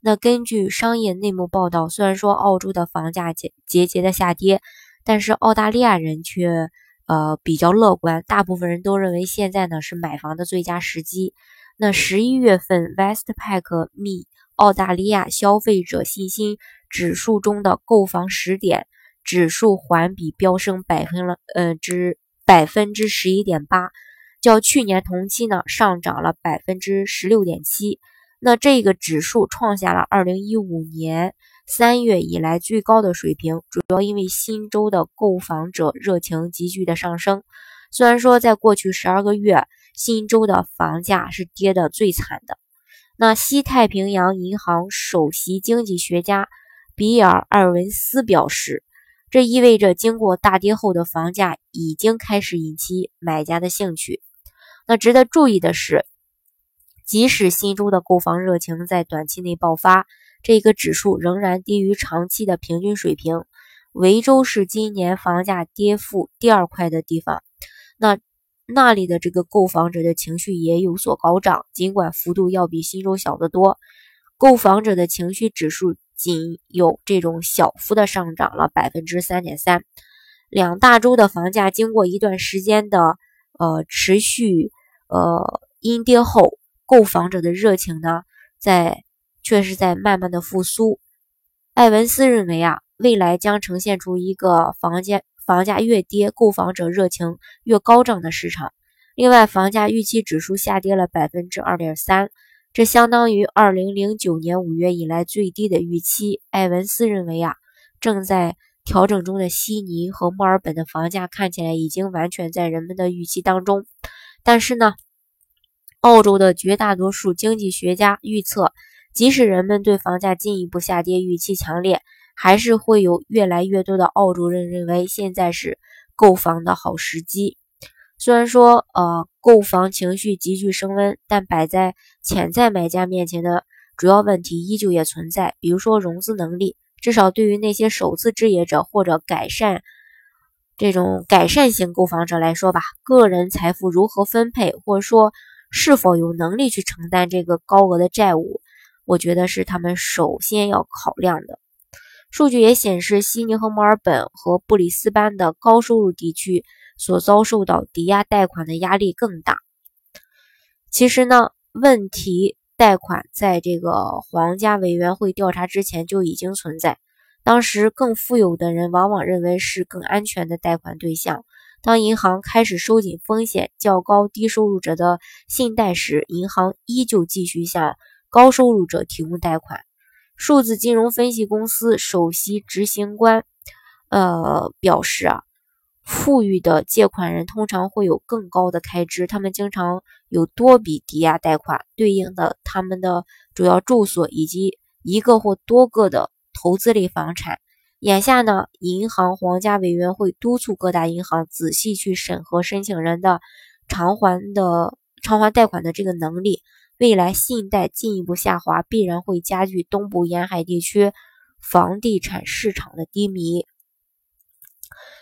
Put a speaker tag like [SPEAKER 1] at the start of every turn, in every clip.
[SPEAKER 1] 那根据商业内幕报道，虽然说澳洲的房价节节节的下跌，但是澳大利亚人却呃比较乐观，大部分人都认为现在呢是买房的最佳时机。那十一月份 Westpac 密澳大利亚消费者信心指数中的购房时点指数环比飙升百分了呃之百分之十一点八，较去年同期呢上涨了百分之十六点七。那这个指数创下了二零一五年三月以来最高的水平，主要因为新州的购房者热情急剧的上升。虽然说在过去十二个月，新州的房价是跌得最惨的。那西太平洋银行首席经济学家比尔·艾文斯表示，这意味着经过大跌后的房价已经开始引起买家的兴趣。那值得注意的是。即使新州的购房热情在短期内爆发，这个指数仍然低于长期的平均水平。维州是今年房价跌幅第二快的地方，那那里的这个购房者的情绪也有所高涨，尽管幅度要比新州小得多。购房者的情绪指数仅有这种小幅的上涨了百分之三点三。两大洲的房价经过一段时间的呃持续呃阴跌后。购房者的热情呢，在却是在慢慢的复苏。艾文斯认为啊，未来将呈现出一个房价房价越跌，购房者热情越高涨的市场。另外，房价预期指数下跌了百分之二点三，这相当于二零零九年五月以来最低的预期。艾文斯认为啊，正在调整中的悉尼和墨尔本的房价看起来已经完全在人们的预期当中，但是呢。澳洲的绝大多数经济学家预测，即使人们对房价进一步下跌预期强烈，还是会有越来越多的澳洲人认为现在是购房的好时机。虽然说，呃，购房情绪急剧升温，但摆在潜在买家面前的主要问题依旧也存在，比如说融资能力。至少对于那些首次置业者或者改善这种改善型购房者来说吧，个人财富如何分配，或者说。是否有能力去承担这个高额的债务？我觉得是他们首先要考量的。数据也显示，悉尼和墨尔本和布里斯班的高收入地区所遭受到抵押贷款的压力更大。其实呢，问题贷款在这个皇家委员会调查之前就已经存在，当时更富有的人往往认为是更安全的贷款对象。当银行开始收紧风险较高低收入者的信贷时，银行依旧继续向高收入者提供贷款。数字金融分析公司首席执行官，呃表示啊，富裕的借款人通常会有更高的开支，他们经常有多笔抵押贷款，对应的他们的主要住所以及一个或多个的投资类房产。眼下呢，银行皇家委员会督促各大银行仔细去审核申请人的偿还的偿还贷款的这个能力。未来信贷进一步下滑，必然会加剧东部沿海地区房地产市场的低迷。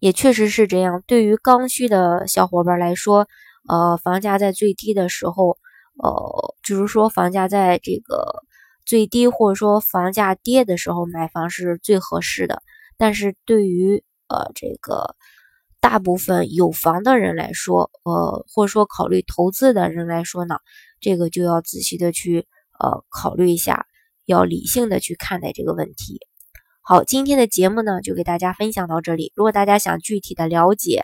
[SPEAKER 1] 也确实是这样。对于刚需的小伙伴来说，呃，房价在最低的时候，呃，就是说房价在这个。最低或者说房价跌的时候买房是最合适的，但是对于呃这个大部分有房的人来说，呃或者说考虑投资的人来说呢，这个就要仔细的去呃考虑一下，要理性的去看待这个问题。好，今天的节目呢就给大家分享到这里。如果大家想具体的了解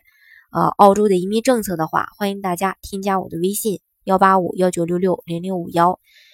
[SPEAKER 1] 呃澳洲的移民政策的话，欢迎大家添加我的微信幺八五幺九六六零零五幺。